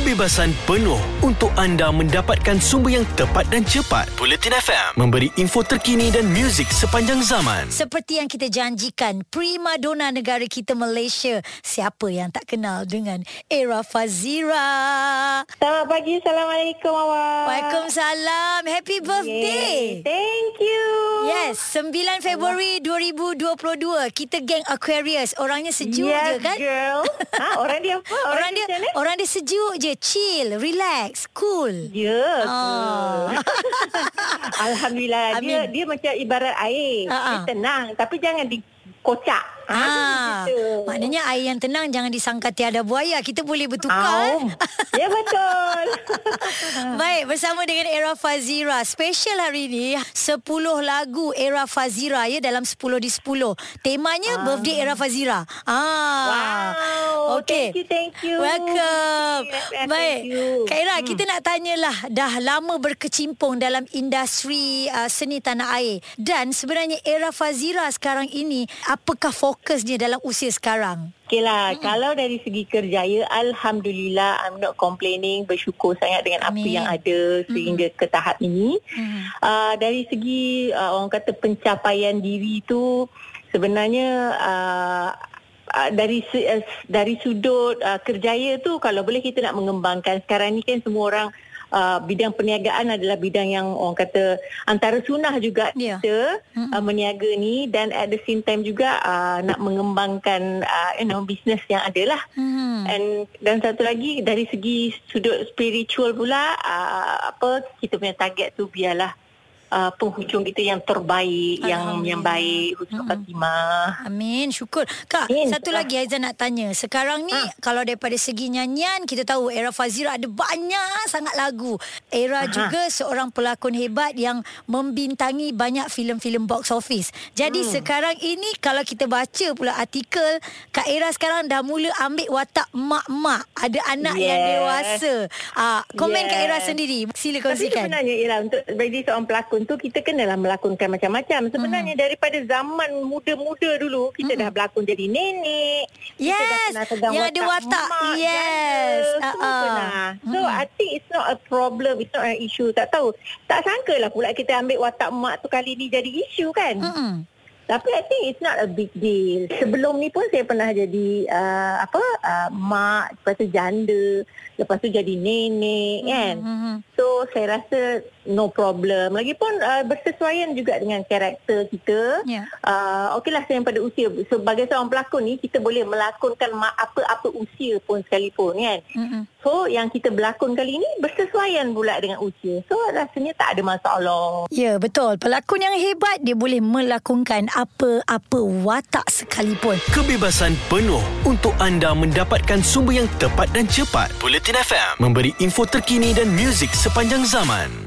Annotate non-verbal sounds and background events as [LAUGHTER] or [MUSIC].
Kebebasan penuh untuk anda mendapatkan sumber yang tepat dan cepat. Bulletin FM memberi info terkini dan muzik sepanjang zaman. Seperti yang kita janjikan, prima dona negara kita Malaysia. Siapa yang tak kenal dengan Era Fazira? Selamat pagi. Assalamualaikum awak. Waalaikumsalam. Happy birthday. Yay. Thank you. Yes, 9 Februari 2022. Kita geng Aquarius. Orangnya sejuk je yes, kan? girl. [LAUGHS] Ha, orang dia apa? Orang dia macam mana? orang dia sejuk je, chill, relax, cool. Ya. Ah. ke? [LAUGHS] Alhamdulillah. Dia Amin. dia macam ibarat air. Ah, ah. Dia tenang tapi jangan dikocak. Ha, Ah, gitu. maknanya air yang tenang jangan disangka tiada buaya. Kita boleh bertukar. Eh? Ya betul. [LAUGHS] Baik, bersama dengan Era Fazira. Special hari ini 10 lagu Era Fazira ya dalam 10 di 10. Temanya birthday Era Fazira. Ah. Wow. Okey. Thank you, thank you. Welcome. Yeah, Baik. thank you. Kak Ira, hmm. kita nak tanyalah dah lama berkecimpung dalam industri uh, seni tanah air dan sebenarnya Era Fazira sekarang ini apakah fokusnya dalam usia sekarang? Okey lah, hmm. kalau dari segi kerjaya, Alhamdulillah, I'm not complaining, bersyukur sangat dengan apa Amin. yang ada sehingga ke tahap ini. Hmm. Uh, dari segi uh, orang kata pencapaian diri tu, sebenarnya uh, uh, dari uh, dari sudut uh, kerjaya tu, kalau boleh kita nak mengembangkan. Sekarang ni kan semua orang Uh, bidang perniagaan adalah bidang yang orang kata antara sunnah juga Ya. kita uh, meniaga ni dan at the same time juga uh, nak mengembangkan uh, you know bisnes yang ada lah. Hmm. And dan satu lagi dari segi sudut spiritual pula uh, apa kita punya target tu biarlah uh, penghujung kita yang terbaik, yang yang baik, husnul khatimah. Amin, syukur. Kak, Amin. satu lagi Aizan nak tanya. Sekarang ni Ha. kalau daripada segi nyanyian kita tahu Era Fazira ada banyak sangat lagu. Era Aha. juga seorang pelakon hebat yang membintangi banyak filem-filem box office. Jadi Hmm. sekarang ini kalau kita baca pula artikel Kak Era sekarang dah mula ambil watak mak-mak. Ada anak yang Yes. dewasa. Ah, komen Kak Era Yes. sendiri. Sila Tapi kongsikan. sebenarnya ialah untuk bagi seorang pelakon tu kita kenalah melakonkan macam-macam. Sebenarnya Hmm. daripada zaman muda-muda dulu kita dah berlakon jadi nenek. Kita dah Yes, pernah pegang yang ada watak. mak, Yes. janda, semua Ah, ah. pernah. So Mm-mm. I think it's not a problem, it's not an issue. Tak tahu. Tak sangka lah pula kita ambil watak mak tu kali ni jadi isu kan. Mm-mm. Tapi I think it's not a big deal. Sebelum ni pun saya pernah jadi uh, apa uh, mak, lepas tu janda, lepas tu jadi nenek kan. Mhm. So saya rasa no problem. Lagipun uh, bersesuaian juga dengan karakter kita. Ya. Uh, Okeylah saya pada usia sebagai seorang pelakon ni kita boleh melakonkan apa-apa usia pun sekalipun kan. Mm-mm. So yang kita berlakon kali ni bersesuaian pula dengan usia. So rasanya tak ada masalah. Ya, betul. Pelakon yang hebat dia boleh melakonkan apa-apa watak sekalipun. Kebebasan penuh untuk anda mendapatkan sumber yang tepat dan cepat. Bulletin FM memberi info terkini dan muzik sepanjang zaman.